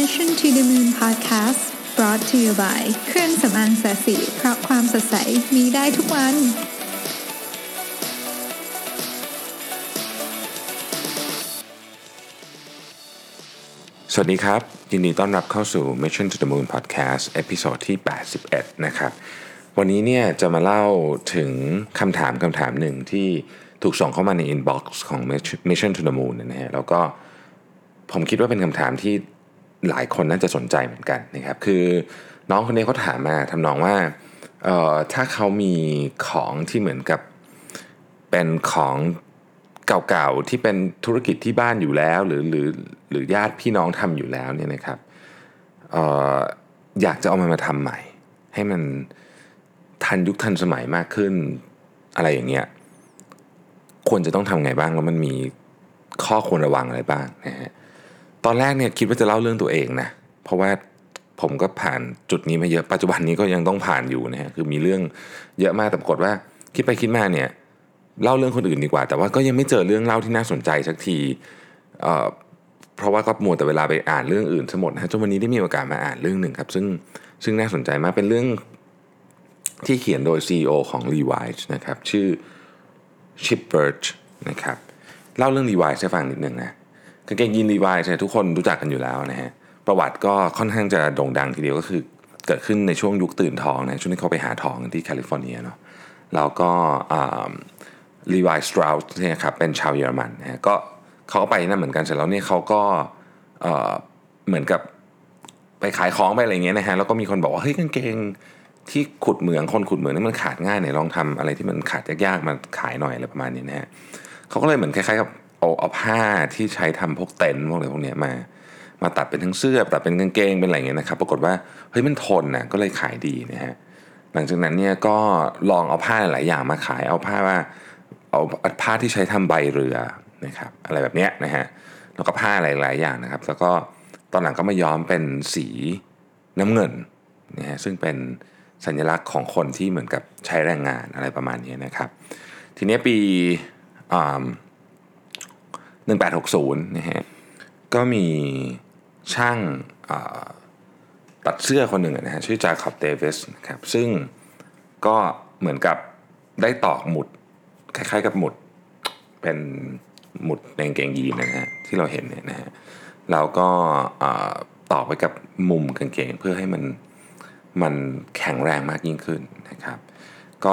Mission to the Moon Podcast brought to you by เครื่องสำอางแสสีเพราะความสดใสมีได้ทุกวัน สวัสดีครับ ยินดีต้อนรับเข้าสู่ Mission to the Moon Podcast เอพิโซดที่ 81 นะครับ วันนี้เนี่ยจะมาเล่าถึงคำถามคำถามหนึ่งที่ถูกส่งเข้ามาใน inbox ของ Mission to the Moon นะฮะแล้วก็ผมคิดว่าเป็นคำถามที่ หลายคนน่าจะสนใจเหมือนกันนะครับ คือน้องคนนี้เขาถามมาทำนองว่าเอ่อถ้าเขามีของที่เหมือนกับเป็นของเก่าๆที่เป็นธุรกิจที่บ้านอยู่แล้ว หรือหรือหรือญาติพี่น้องทำอยู่แล้วเนี่ยนะครับเอ่ออยากจะเอามันมาทำใหม่ ให้มันทันยุคทันสมัยมากขึ้นอะไรอย่างเงี้ยควรจะต้องทำไงบ้างแล้วมันมีข้อควรระวังอะไรบ้างนะฮะ ตอนแรกเนี่ยคิดว่าจะเล่าเรื่องตัวเองนะเพราะว่าผมก็ผ่านจุดนี้มาเยอะปัจจุบันนี้ก็ยังต้องผ่านอยู่นะฮะคือมีเรื่องเยอะมากแต่ปรากฏว่าคิดไปคิดมาเนี่ยเล่าเรื่องคนอื่นดีกว่า แต่ว่าก็ยังไม่เจอเรื่องเล่าที่น่าสนใจสักทีเอ่อเพราะว่าก็มัวแต่เวลาไปอ่านเรื่องอื่นทั้งหมดนะจนวันนี้ได้มีโอกาสมาอ่านเรื่องหนึ่งครับ ซึ่งซึ่งน่าสนใจมากเป็นเรื่องที่เขียนโดย CEO ของ Levi's นะครับ ชื่อ Chip Birch นะครับ เล่าเรื่อง Levi's ให้ฟังนิดนึงนะ กางเกงยีน Levi's เนี่ยทุกคนรู้จักกันอยู่แล้วนะฮะประวัติก็ค่อนข้างจะโด่งดังทีเดียวก็คือเกิดขึ้นในช่วงยุคตื่นทองนะช่วงที่เขาไปหาทองที่แคลิฟอร์เนียเนาะแล้วก็ลีวายสตราวส์เนี่ยครับเป็นชาวเยอรมันนะฮะก็เขาก็ไปนั่นเหมือนกันเสร็จแล้วเนี่ยเขาก็เอ่อเหมือนกับไปขายของไปอะไรเงี้ยนะฮะแล้วก็มีคนบอกว่าเฮ้ยกางเกงที่ขุดเหมืองคนขุดเหมืองนี่มันขาดง่ายไหนลองทำอะไรที่มันขาดยากๆมาขายหน่อยอะไรประมาณนี้นะฮะเขาก็เลยเหมือนคล้ายๆกับ เอาเอาผ้าที่ใช้ทำพวกเต็นท์พวกอะไรพวกเนี้ยมา มาตัดเป็นทั้งเสื้อตัดเป็นกางเกงเป็นอะไรเงี้ยนะครับ ปรากฏว่าเฮ้ยมันทนนะก็เลยขายดีนะฮะหลังจากนั้นเนี่ยก็ลองเอาผ้าหลายอย่างมาขายเอาผ้าว่าเอาผ้าที่ใช้ทำใบเรือนะครับอะไรแบบเนี้ยนะฮะแล้วก็ผ้าหลาย ๆ อย่างนะครับ แล้วก็ตอนหลังก็มาย้อมเป็นสีน้ำเงินนะฮะซึ่งเป็นสัญลักษณ์ของคนที่เหมือนกับใช้แรงงานอะไรประมาณนี้นะครับ ทีนี้ปี หนึ่งแปดหกศูนย์นะฮะก็มีช่างตัดเสื้อคนหนึ่งนะฮะชื่อจาคอบเดวิสนะครับซึ่งก็เหมือนกับได้ตอกหมุดคล้ายๆกับหมุดเป็นหมุดในกางเกงยีนนะฮะที่เราเห็นเนี่ยนะฮะแล้วก็ตอกไว้กับมุมกางเกงเพื่อให้มันมันแข็งแรงมากยิ่งขึ้นนะครับ ก็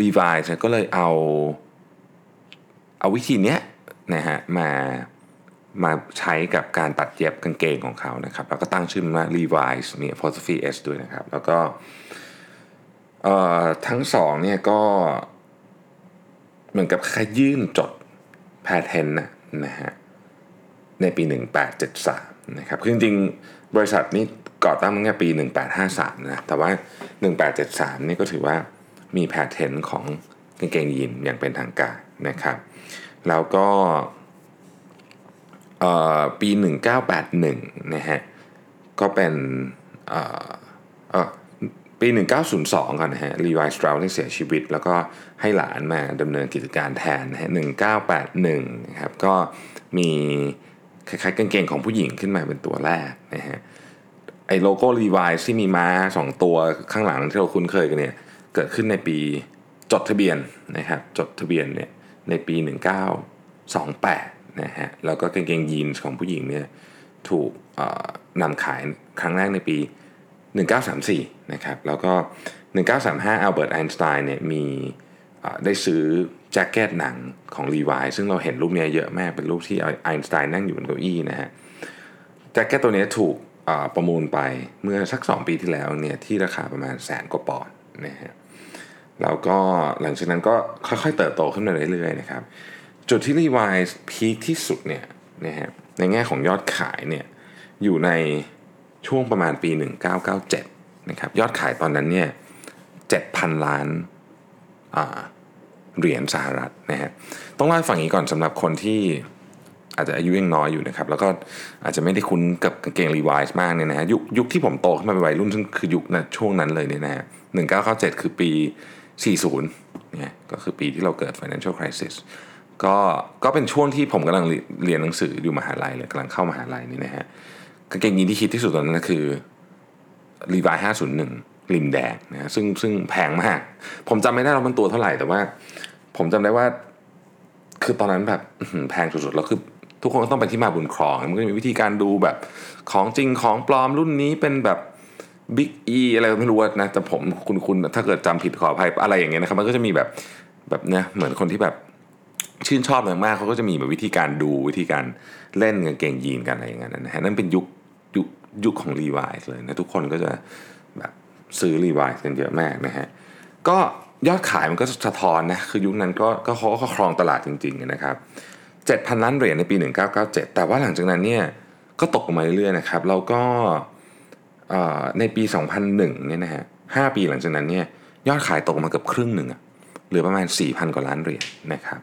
ลีวายก็เลยเอาเอาวิธีเนี้ย นะฮะมามาใช้กับการตัดเย็บกางเกงของเขานะครับ แล้วก็ตั้งชื่อมันว่า Levi's มี apostrophe s ด้วยนะครับ แล้วก็ทั้งสองเนี่ยก็เหมือนกับขยื่นจดแพทเทนนะนะฮะในปี 1873 นะครับคือจริงๆ บริษัทนี้ก่อตั้งตั้งแต่ปี 1853 นะ แต่ว่า 1873 นี่ก็ถือว่ามีแพทเทนของกางเกงยีนอย่างเป็นทางการนะครับ แล้วก็ปี 1981 นะฮะ ก็เป็นปี 1902ก่อนนะฮะลีไวสตราวที่เสียชีวิต แล้วก็ให้หลานมาดำเนินกิจการแทนนะฮะ 1981 นะครับ ก็มีคล้ายๆกางเกงของผู้หญิงขึ้นมาเป็นตัวแรกนะฮะ ไอ้โลโก้ลีไวที่มีม้า 2 ตัวข้างหลังที่เราคุ้นเคยกันเนี่ย เกิดขึ้นในปีจดทะเบียนนะครับ จดทะเบียนเนี่ย ในปี 1928นะฮะแล้วก็กางเกงยีนส์ของผู้หญิงเนี่ยถูกนำขายครั้งแรกในปี 1934นะครับแล้วก็ 1935อัลเบิร์ตไอน์สไตน์เนี่ยมีได้ซื้อแจ็คเก็ตหนังของลีวายซึ่งเราเห็นรูปนี้เยอะมากเป็นรูปที่ไอน์สไตน์นั่งอยู่บนเก้าอี้นะฮะแจ็คเก็ตตัวนี้ถูกประมูลไปเมื่อสัก 2 ปีที่แล้วเนี่ยที่ราคาประมาณแสนกว่าปอนด์นะฮะ แล้วก็หลังจากนั้นก็ค่อยๆเติบโตขึ้นมาเรื่อยๆนะครับ จุดที่รีไวายพีคที่สุดเนี่ยนะฮะในแง่ของยอดขายเนี่ยอยู่ในช่วงประมาณปี 1997นะครับยอดขายตอนนั้นเนี่ย7,000 ล้านเหรียญสหรัฐนะฮะต้องเล่าฝั่งนี้ก่อนสำหรับคนที่อาจจะอายุยังน้อยอยู่นะครับ แล้วก็อาจจะไม่ได้คุ้นกับกางเกงรีไวายส์มากเนี่ยนะฮะยุคยุคที่ผมโตขึ้นมาเป็นวัยรุ่นซึ่งคือยุคนะช่วงนั้นเลยเนี่ยนะฮะ1997คือปี 40เนี่ยก็คือปีที่เราเกิด financial crisis ก็ก็เป็นช่วงที่ผมกำลังเรียนหนังสืออยู่มหาลัยเลยกำลังเข้ามหาลัยนี่นะฮะกางเกงยีนที่คิดที่สุดตอนนั้นนะคือรีวายห้าศูนย์หนึ่งริมแดงนะซึ่งซึ่งแพงมาก ผมจำไม่ได้ว่ามันตัวเท่าไหร่แต่ว่า ผมจำได้ว่า คือตอนนั้นแบบแพงสุดๆแล้วคือทุกคนก็ต้องไปที่มาบุญครอง มันก็มีวิธีการดูแบบของจริงของปลอมรุ่นนี้เป็นแบบ บิ๊กอีอะไรไม่รู้นะแต่ผมคุณคุณถ้าเกิดจำผิดขออภัยอะไรอย่างเงี้ยนะครับมันก็จะมีแบบแบบเนี้ยเหมือนคนที่แบบชื่นชอบมากๆเขาก็จะมีแบบวิธีการดูวิธีการเล่นกางเกงยีนกันอะไรอย่างเงี้ยนะฮะนั่นเป็นยุคยุคยุคของรีวายเลยนะทุกคนก็จะแบบซื้อรีวายกันเยอะมากนะฮะก็ยอดขายมันก็สะท้อนนะคือยุคนั้นก็ก็เขาก็ครองตลาดจริงๆนะครับ7,000 ล้านเหรียญในปี 1997 แต่ว่าหลังจากนั้นเนี่ยก็ตกลงมาเรื่อยๆนะครับแล้วก็ ในปี 2001เนี่ยนะฮะ5ปีหลังจากนั้นเนี่ยยอดขายตกมาเกือบครึ่งหนึ่งเหลือประมาณ 4,000 กว่าล้านเหรียญนะครับ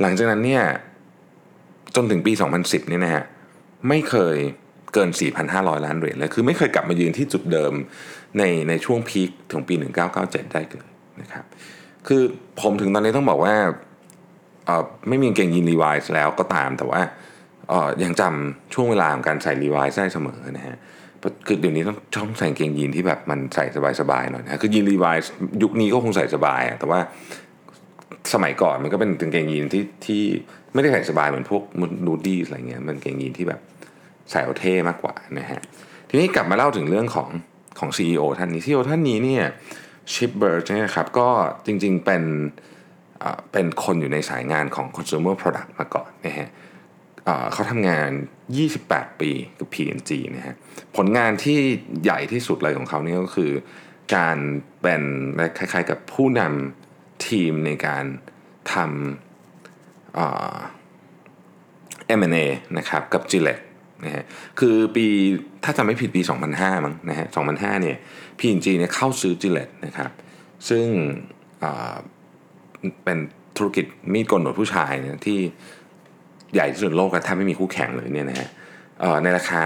หลังจากนั้นเนี่ยจนถึงปี 2010เนี่ยนะฮะไม่เคยเกิน 4,500 ล้านเหรียญเลยคือไม่เคยกลับมายืนที่จุดเดิมในในช่วงพีคถึงปี 1997 ได้เลยนะครับ คือผมถึงตอนนี้ต้องบอกว่าไม่มีกางเกงยีน Levi's แล้วก็ตามแต่ว่ายังจำช่วงเวลาของการใส่ Levi's ได้เสมอนะฮะ คือเดี๋ยวนี้ต้องชอบใส่กางเกงยีนที่แบบมันใส่สบายๆหน่อยนะคือยีน Levi's ยุคนี้ก็คงใส่สบายแต่ว่าสมัยก่อนมันก็เป็นกางเกงยีนที่ที่ไม่ได้ใส่สบายเหมือนพวก Nudie อะไรเงี้ยมันกางเกงยีนที่แบบใส่เอาเท่มากกว่านะฮะทีนี้กลับมาเล่าถึงเรื่องของของ CEO ท่านนี้ CEO ท่านนี้เนี่ยชิปเบิร์ดเนี่ยครับก็จริงๆเป็นเป็นคนอยู่ในสายงานของ consumer product มาก่อนนะฮะ เขาทำงาน 28 ปีกับ P&G นะฮะผลงานที่ใหญ่ที่สุดเลยของเขานี่ก็คือ การเป็นคล้ายๆกับผู้นำทีมในการทำเอ็มเอนะครับกับ g i l l e t นะฮะคือปีถ้าจำไม่ผิดปี 2005 มั้งนะฮะ 2005 เนี่ย P&G เนี่ยเข้าซื้อ g i l l e t นะครับ ซึ่งเป็นธุรกิจมีดกลหนวดผู้ชายเนี่ยที่ ใหญ่ที่สุดโลกแทบไม่มีคู่แข่งเลยเนี่ยนะฮะในราคา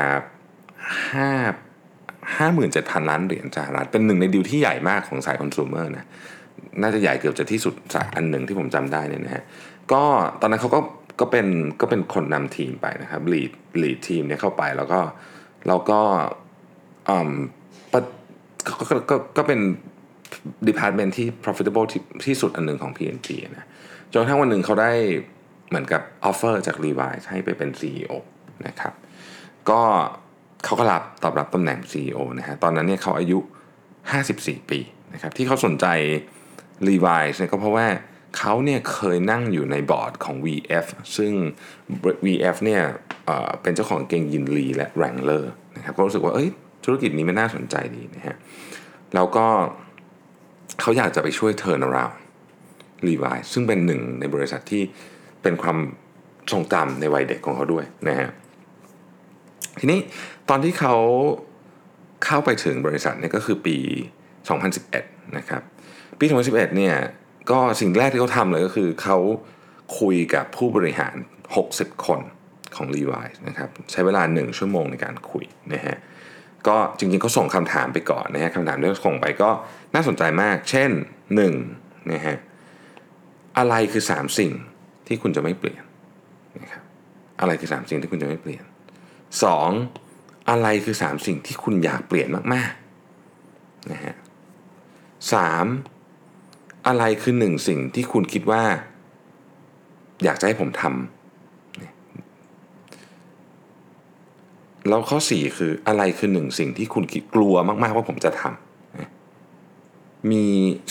5 57,000 ล้านเหรียญสหรัฐเป็นหนึ่งในดิวที่ใหญ่มากของสายคอน sumer นะน่าจะใหญ่เกือบจะที่สุดสายอันหนึ่งที่ผมจำได้เนี่ยนะฮะก็ตอนนั้นเขาก็ก็เป็นก็เป็นคนนำทีมไปนะครับลีดลีดทีมเนี่ยเข้าไปแล้วก็แล้วก็อืมก็ก็ก็เป็น department ที่ profitable ที่ที่สุดอันหนึ่งของ P&G นะจนกระทั่งวันหนึ่งเขาได้ เหมือนกับ offer จาก Levi's ให้ไปเป็น CEO นะครับก็เขาก็รับตอบรับตำแหน่ง CEO นะฮะตอนนั้นเนี่ยเขาอายุ 54 ปีนะครับที่เขาสนใจ Levi's เนี่ยก็เพราะว่าเขาเนี่ยเคยนั่งอยู่ในบอร์ดของ VF ซึ่ง VF เนี่ยเป็นเจ้าของเกงยินลีและ Wrangler นะครับก็รู้สึกว่าเอ้ยธุรกิจนี้มันน่าสนใจดีนะฮะแล้วก็เขาอยากจะไปช่วย turn around Levi ซึ่งเป็นหนึ่งในบริษัทที่ เป็นความทรงจำในวัยเด็กของเขาด้วยนะฮะทีนี้ตอนที่เขาเข้าไปถึงบริษัทเนี่ยก็คือปี 2011 นะครับ ปี 2011 เนี่ยก็สิ่งแรกที่เขาทำเลยก็คือเขาคุยกับผู้บริหาร 60 คนของ Levi นะครับใช้เวลา 1 ชั่วโมงในการคุยนะฮะก็จริงๆเขาส่งคำถามไปก่อนนะฮะคำถามที่ส่งไปก็น่าสนใจมาก เช่น1นะฮะอะไรคือ 3 สิ่ง ที่คุณจะไม่เปลี่ยนนะครับอะไรคือ 3 สิ่งที่คุณจะไม่เปลี่ยน 2. อะไรคือ 3 สิ่งที่คุณอยากเปลี่ยนมากๆนะฮะสามอะไรคือหนึ่งสิ่งที่คุณคิดว่า อยากจะให้ผมทำแล้วข้อสี่คืออะไรคือหนึ่งสิ่งที่คุณคิดกลัวมากๆว่าผมจะทำ มี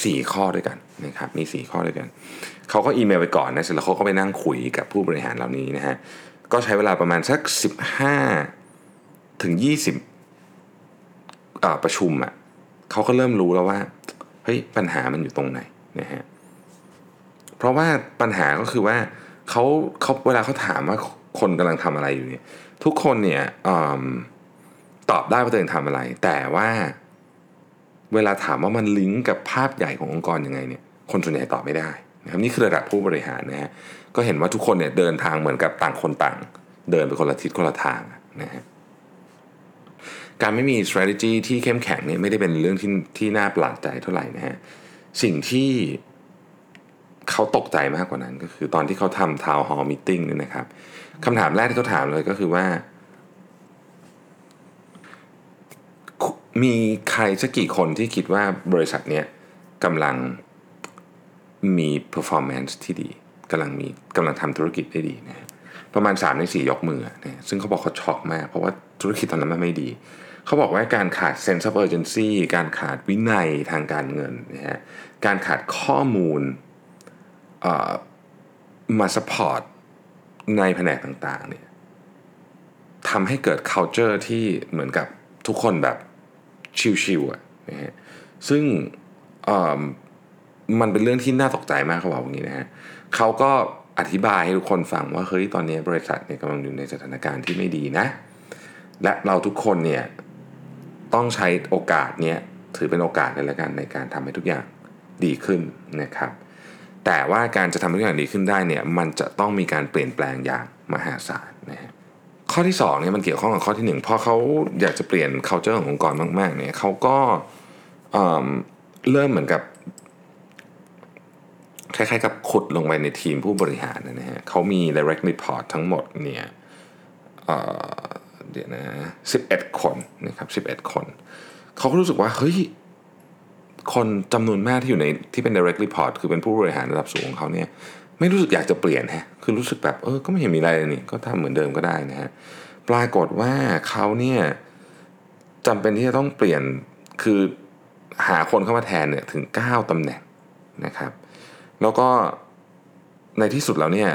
สี่ข้อด้วยกันนะครับมีสี่ข้อด้วยกัน เขาก็อีเมลไปก่อนนะเสร็จแล้วเขาก็ไปนั่งคุยกับผู้บริหารเหล่านี้นะฮะก็ใช้เวลาประมาณสัก 15 ถึง 20ประชุมอะ่ะเขาก็เริ่มรู้แล้วว่าเฮ้ยปัญหามันอยู่ตรงไหนนะฮะเพราะว่าปัญหาก็คือว่าเขาเขาเวลาเขาถามว่าคนกำลังทำอะไรอยู่เนี่ยทุกคนเนี่ยอตอบได้ว่าตัวเองทำอะไร แต่ว่า เวลาถามว่ามันลิงก์กับภาพใหญ่ขององค์กรยังไงเนี่ยคนส่วนใหญ่ตอบไม่ได้นะครับนี่คือระดับผู้บริหารนะฮะก็เห็นว่าทุกคนเนี่ยเดินทางเหมือนกับต่างคนต่าง เดินไปคนละทิศคนละทางนะฮะการไม่มี strategy ที่เข้มแข็งเนี่ยไม่ได้เป็นเรื่องที่ที่น่าประหลาดใจเท่าไหร่นะฮะสิ่งที่เขาตกใจมากกว่านั้นก็คือตอนที่เขาทำทาวน์ฮอลล์มิ팅เนี่ยนะครับคำถามแรกที่เขาถามเลยก็คือว่า มีใครสักกี่คนที่คิดว่าบริษัทเนี้ยกำลังมี performance ที่ดีกำลังมีกำลังทำธุรกิจได้ดีนะประมาณ3ใน4ยกมือนะซึ่งเขาบอกเขาช็อกมาก เพราะว่าธุรกิจตอนนั้นมันไม่ดี เขาบอกว่าการขาด sense of urgency การขาดวินัยทางการเงินนะฮะการขาดข้อมูลมา support ในแผนกต่างๆเนี่ยทำให้เกิด culture ที่เหมือนกับทุกคนแบบ ชิวๆอะนะฮะซึ่งมันเป็นเรื่องที่น่าตกใจมากเขาบอกอย่างนี้นะฮะเขาก็อธิบายให้ทุกคนฟังว่าเฮ้ยตอนนี้บริษัทเนี่ยกำลังอยู่ในสถานการณ์ที่ไม่ดีนะ และเราทุกคนเนี่ยต้องใช้โอกาสเนี้ยถือเป็นโอกาสในละกันในการทำให้ทุกอย่างดีขึ้นนะครับ แต่ว่าการจะทำให้ทุกอย่างดีขึ้นได้เนี่ยมันจะต้องมีการเปลี่ยนแปลงอย่างมหาศาลนะฮะ ข้อที่2เนี่ยมันเกี่ยวข้องกับข้อที่1พอเขาอยากจะเปลี่ยน culture ขององค์กรมาก ๆ เนี่ยเขาก็เริ่มเหมือนกับคล้ายๆกับขุดลงไปในทีมผู้บริหารนะฮะเขามี direct report ทั้งหมดเนี่ยเเดี๋ยวนะ11คนนะครับ11คน เขาก็รู้สึกว่า เฮ้ย คนจำนวนมากที่อยู่ในที่เป็น direct report คือเป็นผู้บริหารระดับสูงของเขาเนี่ย ไม่รู้สึกอยากจะเปลี่ยนฮะคือรู้สึกแบบเออก็ไม่เห็นมีอะไรเลยนี่ก็ทำเหมือนเดิมก็ได้นะฮะปรากฏว่าเขาเนี่ยจำเป็นที่จะต้องเปลี่ยนคือหาคนเข้ามาแทนเนี่ยถึง 9ตำแหน่งนะครับ แล้วก็ในที่สุดแล้วเนี่ย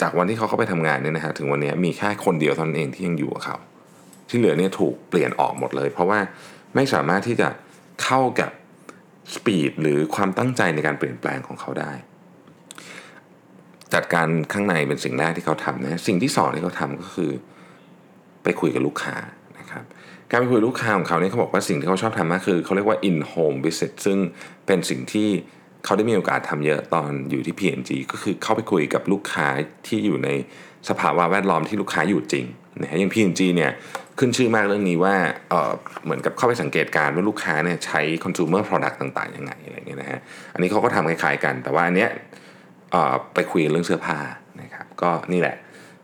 จากวันที่เขาเข้าไปทำงานเนี่ยนะฮะถึงวันนี้มีแค่คนเดียวเท่านั้นเองที่ยังอยู่กับเขาที่เหลือเนี่ยถูกเปลี่ยนออกหมดเลย เพราะว่าไม่สามารถที่จะเข้ากับสปีดหรือความตั้งใจในการเปลี่ยนแปลงของเขาได้ จัดการข้างในเป็นสิ่งแรกที่เขาทำนะสิ่งที่สองที่เขาทำก็คือ ไปคุยกับลูกค้านะครับการไปคุยลูกค้าของเขาเนี่ยเขาบอกว่าสิ่งที่เขาชอบทำมากคือเขาเรียกว่า in home visit ซึ่งเป็นสิ่งที่เขาได้มีโอกาสทำเยอะตอนอยู่ที่ P&G ก็คือเข้าไปคุยกับลูกค้าที่อยู่ในสภาวะแวดล้อมที่ลูกค้าอยู่จริงนะฮะอย่าง P&G เนี่ยขึ้นชื่อมากเรื่องนี้ว่าเออเหมือนกับเข้าไปสังเกตการว่าลูกค้าเนี่ยใช้ consumer product ต่างๆยังไงอะไรเงี้ยนะฮะอันนี้เขาก็ทำคล้ายๆกัน แต่ว่าอันเนี้ย ไปคุยเรื่องเสื้อผ้านะครับก็นี่แหละ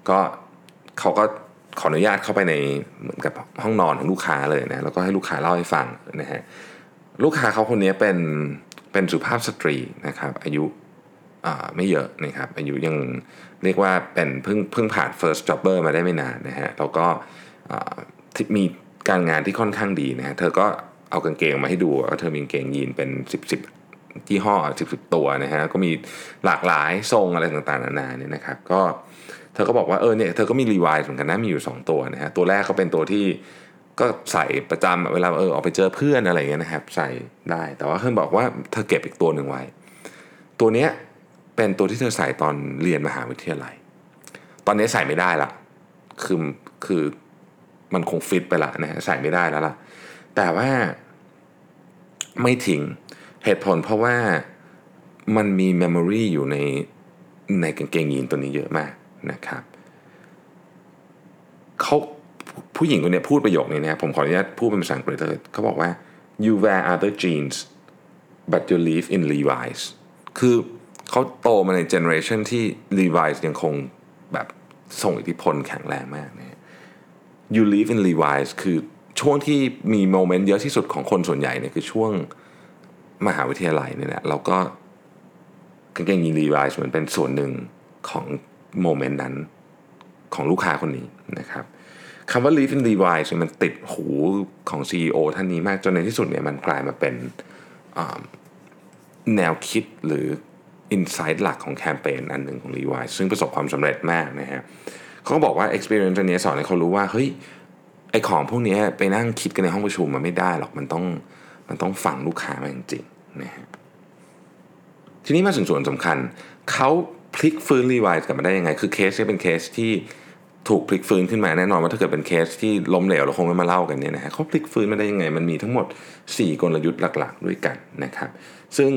ก็เขาก็ขออนุญาตเข้าไปในเหมือนกับห้องนอนของลูกค้าเลยนะแล้วก็ให้ลูกค้าเล่าให้ฟังนะฮะลูกค้าเขาคนนี้เป็นเป็นสุภาพสตรีนะครับอายุไม่เยอะนะครับอายุยังเรียกว่าเป็นเพิ่งเพิ่งผ่าน first jobber มาได้ไม่นานนะฮะแล้วก็มีการงานที่ค่อนข้างดีนะฮะเธอก็เอากางเกงมาให้ดูว่าเธอมีกางเกงยีนเป็น 10 10 ที่ห่อสิบสิบตัวนะฮะก็มีหลากหลายทรงอะไรต่างๆนานาเนี่ยนะครับ ก็เธอก็บอกว่าเออเนี่ยเธอก็มีรีวายเหมือนกันนะมีอยู่ 2 ตัวนะฮะตัวแรกเขาเป็นตัวที่ก็ใส่ประจำเวลาเออออกไปเจอเพื่อนอะไรเงี้ยนะครับ ใส่ได้แต่ว่าเพื่อนบอกว่าเธอเก็บอีกตัวหนึ่งไว้ ตัวเนี้ยเป็นตัวที่เธอใส่ตอนเรียนมหาวิทยาลัย ตอนนี้ใส่ไม่ได้ละคือคือมันคงฟิตไปละนะใส่ไม่ได้แล้วล่ะแต่ว่าไม่ทิ้ง เหตุผลเพราะว่ามันมีเมมโมรีอยู่ในในกางเกงยีนตัวนี้เยอะมากนะครับเขาผู้หญิงคนนี้พูดประโยคนี้นะผมขออนุญาตพูดเป็นภาษาอังกฤษเลยเขาบอกว่า you wear other jeans but you live in Levi's คือเขาโตมาในเจเนอเรชันที่ Levi's ยังคงแบบส่งอิทธิพลแข็งแรงมากนะ you live in Levi's คือช่วงที่มีโมเมนต์เยอะที่สุดของคนส่วนใหญ่เนี่ยคือช่วง มหาวิทยาลัยเนี่ยแหละเราก็กางเกงยีน Levi's เหมือนเป็นส่วนหนึ่งของโมเมนต์นั้นของลูกค้าคนนี้นะครับคำว่า live in Levi's มันติดหูของ CEO ท่านนี้มากจนในที่สุดเนี่ยมันกลายมาเป็นแนวคิดหรือ insight หลักของแคมเปญอันหนึ่งของ Levi's ซึ่งประสบความสำเร็จมากนะฮะเขาก็บอกว่า experience อันนี้สอนให้เขารู้ว่า เฮ้ย ไอ้ของพวกนี้ไปนั่งคิดกันในห้องประชุมมันไม่ได้หรอกมันต้อง มันต้องฟังลูกค้ามาจริงๆนะฮะทีนี้มาถึงส่วนสำคัญเขาพลิกฟื้น Levi's กลับมาได้ยังไง คือเคสนี้เป็นเคสที่ถูกพลิกฟื้นขึ้นมาแน่นอนว่าถ้าเกิดเป็นเคสที่ล้มเหลวเราคงไม่มาเล่ากันเนี่ยนะฮะเขาพลิกฟื้นมาได้ยังไง มันมีทั้งหมด 4 กลยุทธ์หลัก ๆ ด้วยกันนะครับ ซึ่ง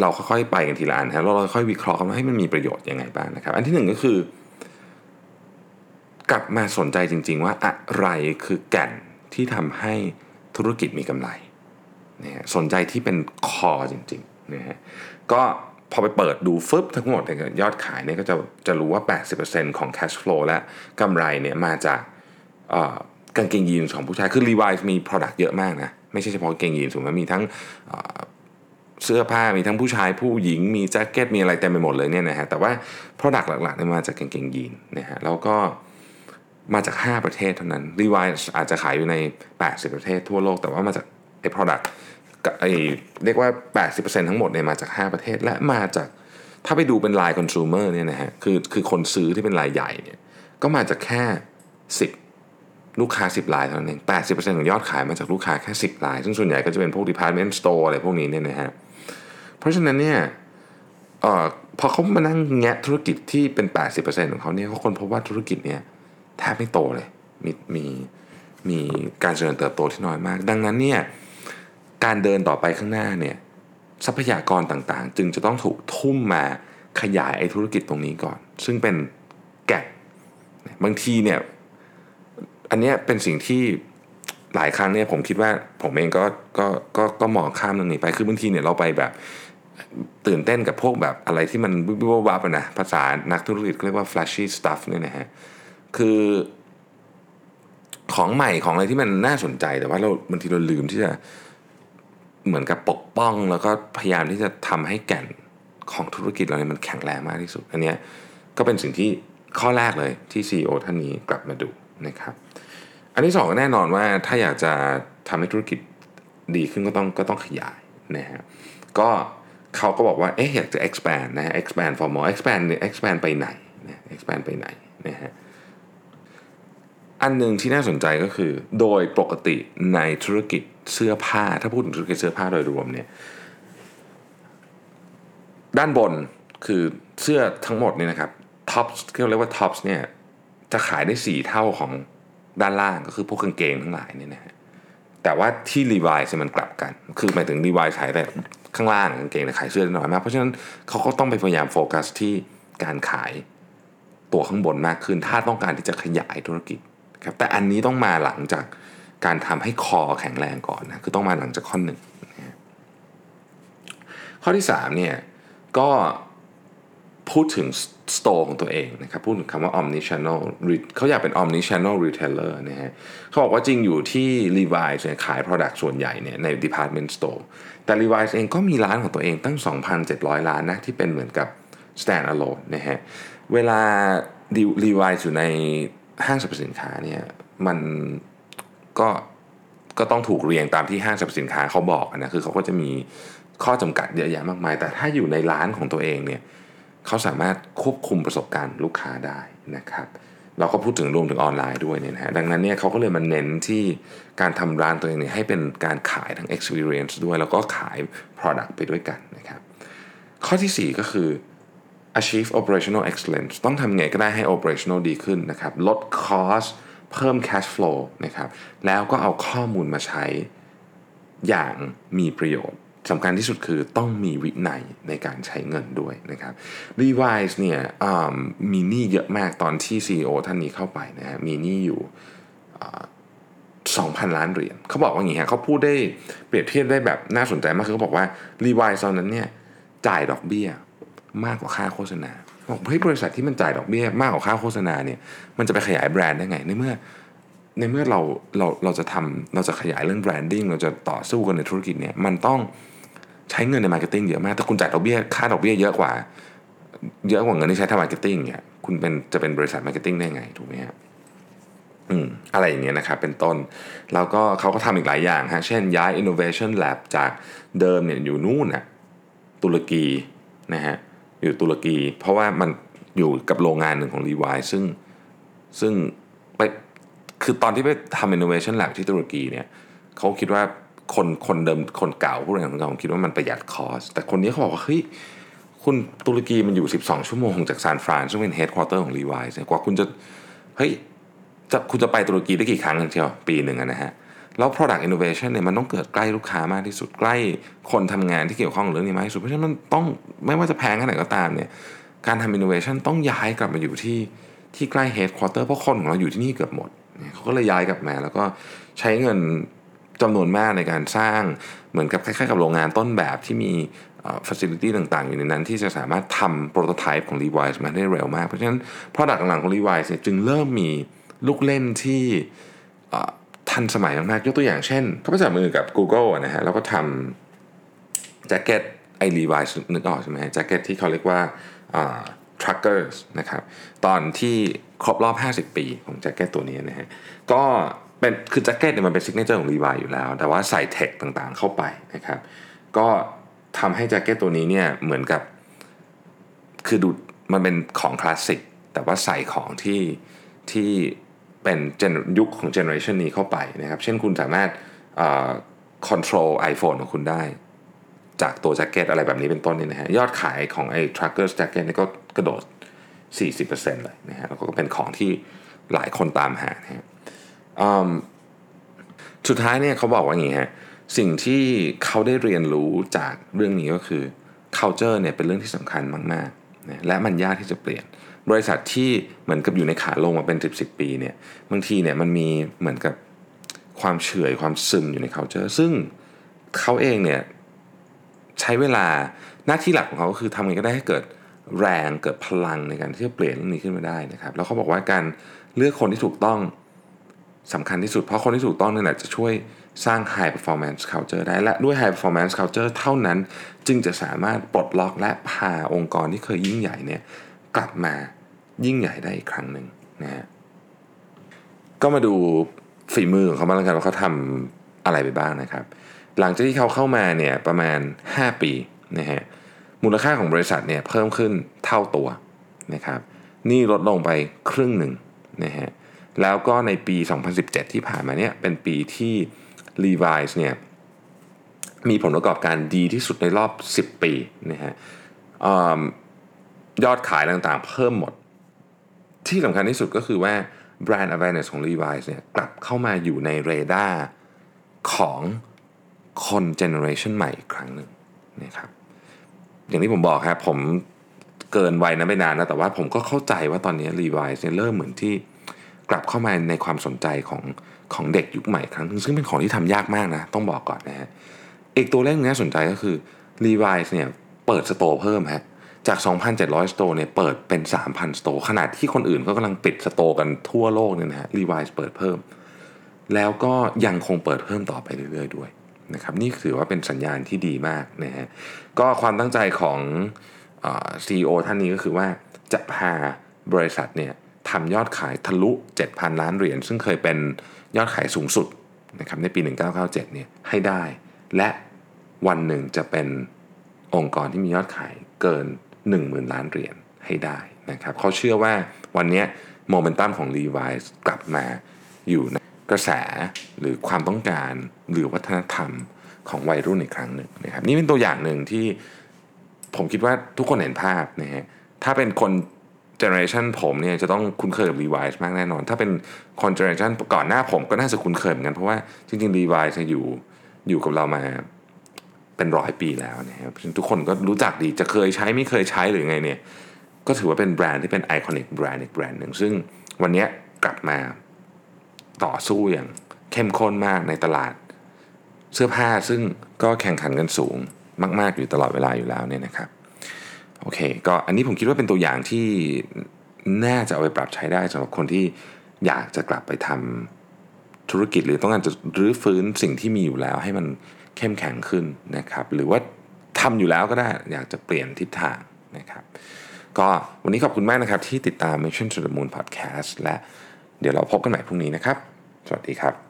เราค่อยๆไปกันทีละอันครับเราค่อยวิเคราะห์กันว่าให้มันมีประโยชน์ยังไงบ้างนะครับ อันที่หนึ่งก็คือ กลับมาสนใจจริง ๆ ว่าอะไรคือแก่นที่ทำให้ ธุรกิจมีกำไรนะสนใจที่เป็นคอจริงๆนะฮะก็พอไปเปิดดูฟึบทั้งหมดยอดขายเนี่ยก็จะจะรู้ว่า 80%ของ cash flow และกำไรเนี่ยมาจากกางเกงยีนของผู้ชาย คือ Levi's มี Product เยอะมากนะ ไม่ใช่เฉพาะกางเกงยีนถูกไหมมีทั้งเสื้อผ้ามีทั้งผู้ชายผู้หญิงมีแจ็คเก็ตมีอะไรเต็มไปหมดเลยเนี่ยนะฮะแต่ว่า Product หลักๆเนี่ยมาจากกางเกงยีนนะฮะแล้วก็ มาจาก 5 ประเทศเท่านั้น Levi's อาจจะขายอยู่ใน 80 ประเทศทั่วโลก แต่ว่ามาจากไอ้ Product กับไอ้เรียกว่า 80%ทั้งหมดเนี่ยมาจาก 5 ประเทศ และมาจากถ้าไปดูเป็นรายคอน sumer เนี่ยนะฮะคือคือคนซื้อที่เป็นรายใหญ่เนี่ยก็มาจากแค่ 10 ลูกค้า 10รายเท่านั้นเอง80%ของยอดขายมาจากลูกค้าแค่ 10ราย ซึ่งส่วนใหญ่ก็จะเป็นพวก department store อะไรพวกนี้เนี่ยนะฮะเพราะฉะนั้นเนี่ยเอ่อพอเขามานั่งแงะธุรกิจที่เป็น 80%ของเขาเนี่ยเขาคนพบว่าธุรกิจเนี่ย แทบไม่โตเลย มีมีมีการเจริญเติบโตที่น้อยมาก ดังนั้นเนี่ยการเดินต่อไปข้างหน้าเนี่ยทรัพยากรต่างๆ จึงจะต้องถูกทุ่มมาขยายไอ้ธุรกิจตรงนี้ก่อน ซึ่งเป็นแกะบางทีเนี่ยอันเนี้ยเป็นสิ่งที่หลายครั้งเนี่ยผมคิดว่าผมเองก็ก็ก็ก็มองข้ามเรื่องนี้ไปคือบางทีเนี่ยเราไปแบบตื่นเต้นกับพวกแบบอะไรที่มันวิบวับนะภาษานักธุรกิจเรียกว่า flashy stuff เนี่ยนะฮะ คือของใหม่ของอะไรที่มันน่าสนใจแต่ว่าเราบางทีเราลืมที่จะเหมือนกับปกป้อง แล้วก็พยายามที่จะทำให้แก่นของธุรกิจเราเนี่ยมันแข็งแรงมากที่สุด อันเนี้ยก็เป็นสิ่งที่ข้อแรกเลยที่ CEO ท่านนี้กลับมาดูนะครับ อันที่สองก็แน่นอนว่าถ้าอยากจะทำให้ธุรกิจดีขึ้นก็ต้องก็ต้องขยายนะฮะก็เขาก็บอกว่าเอ๊ะอยากจะ expand นะฮะ expand for more expand expand ไปไหนนะ expand ไปไหนนะฮะ อันหนึ่งที่น่าสนใจก็คือ โดยปกติในธุรกิจเสื้อผ้า ถ้าพูดถึงธุรกิจเสื้อผ้าโดยรวมเนี่ยด้านบนคือเสื้อทั้งหมดเนี่ยนะครับ top ที่เราเรียกว่า top เนี่ยจะขายได้ 4 เท่าของด้านล่างก็คือพวกกางเกงทั้งหลายเนี่ยนะฮะแต่ว่าที่รีวายมันกลับกัน คือหมายถึงรีวายขายแต่ข้างล่างกางเกงแต่ขายเสื้อน้อยมาก เพราะฉะนั้นเขาก็ต้องไปพยายามโฟกัสที่การขายตัวข้างบนมากขึ้น ถ้าต้องการที่จะขยายธุรกิจ ครับแต่อันนี้ต้องมาหลังจากการทำให้คอแข็งแรงก่อนนะคือต้องมาหลังจากข้อหนึ่งข้อที่3เนี่ยก็พูดถึง store ของตัวเองนะครับพูดถึงคำว่า omni channel เขาอยากเป็น omni channel retailer นะฮะเขาบอกว่าจริงอยู่ที่ Levi's ขาย product ส่วนใหญ่เนี่ยใน department store แต่ Levi's เองก็มีร้านของตัวเองตั้ง 2,700ล้านนะที่เป็นเหมือนกับ stand alone นะฮะเวลา Levi's อยู่ใน ห้างสรรพสินค้าเนี่ยมันก็ก็ต้องถูกเรียงตามที่ห้างสรรพสินค้าเขาบอกนะคือเขาก็จะมีข้อจำกัดเยอะแยะมากมาย แต่ถ้าอยู่ในร้านของตัวเองเนี่ยเขาสามารถควบคุมประสบการณ์ลูกค้าได้นะครับ เราก็พูดถึงรวมถึงออนไลน์ด้วยเนี่ยนะฮะดังนั้นเนี่ยเขาก็เลยมาเน้นที่การทำร้านตัวเองเนี่ยให้เป็นการขายทั้ง experience ด้วย แล้วก็ขาย product ไปด้วยกันนะครับ ข้อที่ 4 ก็คือ achieve operational excellence ต้องทำไงก็ได้ให้ operational ดีขึ้นนะครับ ลด cost เพิ่ม cash flow นะครับ แล้วก็เอาข้อมูลมาใช้อย่างมีประโยชน์สำคัญที่สุดคือต้องมีวินัยในการใช้เงินด้วยนะครับ Levi's เนี่ยมีหนี้เยอะมากตอนที่ CEO ท่านนี้เข้าไปนะฮะ มีหนี้อยู่ 2,000 ล้านเหรียญเขาบอกว่าอย่างนี้ฮะเขาพูดได้เปรียบเทียบได้แบบน่าสนใจมากคือเขาบอกว่า Levi's ตอนนั้นเนี่ยจ่ายดอกเบี้ย มากกว่าค่าโฆษณาบอกเฮ้ยบริษัทที่มันจ่ายดอกเบี้ยมากกว่าค่าโฆษณาเนี่ยมันจะไปขยายแบรนด์ได้ไงในเมื่อในเมื่อเราเราเราจะทำเราจะขยายเรื่อง branding เราจะต่อสู้กันในธุรกิจเนี่ยมันต้องใช้เงินใน marketing เยอะมากถ้าคุณจ่ายดอกเบี้ยค่าดอกเบี้ยเยอะกว่า เยอะกว่าเงินที่ใช้ทำ marketing เนี่ยคุณเป็นจะเป็นบริษัท marketing ได้ไงถูกไหมฮะอืมอะไรอย่างเงี้ยนะครับเป็นต้น แล้วก็เขาก็ทำอีกหลายอย่างฮะเช่นย้าย innovation lab จากเดิมเนี่ยอยู่นู่นน่ะตุรกีนะฮะ อยู่ตุรกี เพราะว่ามันอยู่กับโรงงานหนึ่งของ Levi ซึ่งซึ่งไปคือตอนที่ไปทำ innovation lab ที่ตุรกีเนี่ยเขาคิดว่าคนคนเดิมคนเก่าผู้บริหารคนเก่าคิดว่ามันประหยัดคอส แต่คนนี้เขาบอกว่าเฮ้ยคุณตุรกีมันอยู่ 12 ชั่วโมงจากซานฟรานซึ่งเป็นเฮดค q อเตอร์ของ Levi's กว่าคุณจะเฮ้ยจะคุณจะไปตุรกีได้กี่ครั้งกันเชียวปีหนึ่งนะฮะ แล้ว product innovation เนี่ยมันต้องเกิดใกล้ลูกค้ามากที่สุดใกล้คนทำงานที่เกี่ยวข้องเรื่องนี้มากที่สุด เพราะฉะนั้นมันต้องไม่ว่าจะแพงแค่ไหนก็ตามเนี่ยการทำ innovation ต้องย้ายกลับมาอยู่ที่ที่ใกล้ headquarter เพราะคนของเราอยู่ที่นี่เกือบหมดเขาก็เลยย้ายกลับมาแล้วก็ใช้เงินจำนวนมากในการสร้างเหมือนกับคล้ายๆกับโรงงานต้นแบบที่มีฟัสซิลิตี้ต่างๆ อยู่ในนั้นที่จะสามารถทำโปรโตไทป์ของ Levi's มาได้เร็วมาก เพราะฉะนั้น Product หลังๆของ Levi's เนี่ยจึงเริ่มมีลูกเล่นที่ ทันสมัยมากๆยกตัวอย่างเช่นเขาไปจับมือกับ Google นะฮะแล้วก็ทำแจ็คเก็ตไอ้ Levi's นึกออกใช่ไหมแจ็คเก็ตที่เขาเรียกว่า truckers นะครับตอนที่ครบรอบ 50 ปีของแจ็คเก็ตตัวนี้นะฮะก็เป็นคือแจ็คเก็ตเนี่ยมันเป็น signature ของ Levi's อยู่แล้ว แต่ว่าใส่ tech ต่างๆเข้าไปนะครับก็ทำให้แจ็คเก็ตตัวนี้เนี่ยเหมือนกับคือดูมันเป็นของคลาสสิกแต่ว่าใส่ของที่ที่ เป็นยุคของ generation นี้เข้าไปนะครับเช่นคุณสามารถคอนโทรล iPhone ของคุณได้ จากตัวแจ็คเก็ตอะไรแบบนี้เป็นต้นนี่นะฮะยอดขายของไอ้ Truckers Jacket นี่ก็กระโดด 40%เลยนะฮะแล้วก็เป็นของที่หลายคนตามหานะฮะสุดท้ายเนี่ยเขาบอกว่าอย่างนี้ฮะสิ่งที่เขาได้เรียนรู้จากเรื่องนี้ก็คือ culture เนี่ยเป็นเรื่องที่สำคัญมากๆนะและมันยากที่จะเปลี่ยน บริษัทที่เหมือนกับอยู่ในขาลงมาเป็น 10บสปีเนี่ยบางทีเนี่ยมันมีเหมือนกับความเฉื่อยความซึมอยู่ใน culture ซึ่งเขาเองเนี่ยใช้เวลาหน้าที่หลักของเขาก็คือทำไงก็ได้ให้เกิดแรงเกิดพลังในการที่จะเปลี่ยนเรื่องนี้ขึ้นมาได้นะครับ แล้วเขาบอกว่าการเลือกคนที่ถูกต้องสำคัญที่สุด เพราะคนที่ถูกต้องนี่แหละจะช่วยสร้าง high performance culture ได้ และด้วย high performance culture เท่านั้นจึงจะสามารถปลดล็อกและพาองค์กรที่เคยยิ่งใหญ่เนี่ยกลับมา ยิ่งใหญ่ได้อีกครั้งหนึ่งนะฮะก็มาดูฝีมือของเขาบ้างกันว่าเขาทำอะไรไปบ้างนะครับ หลังจากที่เขาเข้ามาเนี่ยประมาณ 5 ปีนะฮะมูลค่าของบริษัทเนี่ยเพิ่มขึ้นเท่าตัวนะครับนี่ลดลงไปครึ่งหนึ่งนะฮะแล้วก็ในปี 2017 ที่ผ่านมาเนี่ยเป็นปีที่ Levi's เนี่ยมีผลประกอบการดีที่สุดในรอบ 10 ปีนะฮะยอดขายต่างๆ เพิ่มหมด ที่สำคัญที่สุดก็คือว่าแบรนด์ awareness ของ Levi's เนี่ยกลับเข้ามาอยู่ในเรดาร์ของคนเจเนอเรชันใหม่อีกครั้งหนึ่งนะครับอย่างที่ผมบอกครับผมเกินวัยนั้นไปนานนะแต่ว่าผมก็เข้าใจว่าตอนนี้ Levi's เนี่ยเริ่มเหมือนที่กลับเข้ามาในความสนใจของของเด็กยุคใหม่ครั้งนึงซึ่งเป็นของที่ทำยากมากนะ ต้องบอกก่อนนะฮะอีกตัวเลขน่าสนใจก็คือ Levi's เนี่ยเปิด store เพิ่มฮะ จาก 2,700 store เนี่ยเปิดเป็น 3,000 store ขนาดที่คนอื่นก็กำลังปิด store กันทั่วโลกเนี่ยนะฮะ Levi's เปิดเพิ่ม แล้วก็ยังคงเปิดเพิ่มต่อไปเรื่อยๆด้วยนะครับนี่ถือว่าเป็นสัญญาณที่ดีมากนะฮะก็ความตั้งใจของซีอีโอท่านนี้ก็คือว่าจะพาบริษัทเนี่ยทำยอดขายทะลุ 7,000 ล้านเหรียญซึ่งเคยเป็นยอดขายสูงสุดนะครับในปี 1997 เนี่ยให้ได้ และวันหนึ่งจะเป็นองค์กรที่มียอดขายเกิน 10,000 ล้านเหรียญให้ได้นะครับเขาเชื่อว่าวันนี้โมเมนตัมของ Levi's กลับมาอยู่ในกระแสหรือความต้องการหรือวัฒนธรรมของวัยรุ่นอีกครั้งหนึ่งนะครับนี่เป็นตัวอย่างหนึ่งที่ผมคิดว่าทุกคนเห็นภาพนะฮะถ้าเป็นคน generation ผมเนี่ยจะต้องคุ้นเคยกับ Levi's มากแน่นอน ถ้าเป็นคน generation ก่อนหน้าผมก็น่าจะคุ้นเคยเหมือนกัน เพราะว่าจริงๆ Levi's จะอยู่อยู่กับเรามา เป็นร้อยปีแล้วนะครับทุกคนก็รู้จักดีจะเคยใช้ไม่เคยใช้หรือไงเนี่ยก็ถือว่าเป็นแบรนด์ที่เป็นไอคอนิกแบรนด์อีกแบรนด์หนึ่งซึ่งวันนี้กลับมาต่อสู้อย่างเข้มข้นมากในตลาด เสื้อผ้าซึ่งก็แข่งขันกันสูงมาก ๆ อยู่ตลอดเวลาอยู่แล้วเนี่ยนะครับโอเคก็อันนี้ผมคิดว่าเป็นตัวอย่างที่น่าจะเอาไปปรับใช้ได้สำหรับคนที่อยากจะกลับไปทำธุรกิจหรือต้องการจะรื้อฟื้นสิ่งที่มีอยู่แล้วให้มัน เข้มแข็งขึ้นนะครับ หรือว่าทำอยู่แล้วก็ได้อยากจะเปลี่ยนทิศทางนะครับ ก็วันนี้ขอบคุณมากนะครับที่ติดตาม Mission to the Moon Podcast และเดี๋ยวเราพบกันใหม่พรุ่งนี้นะครับ สวัสดีครับ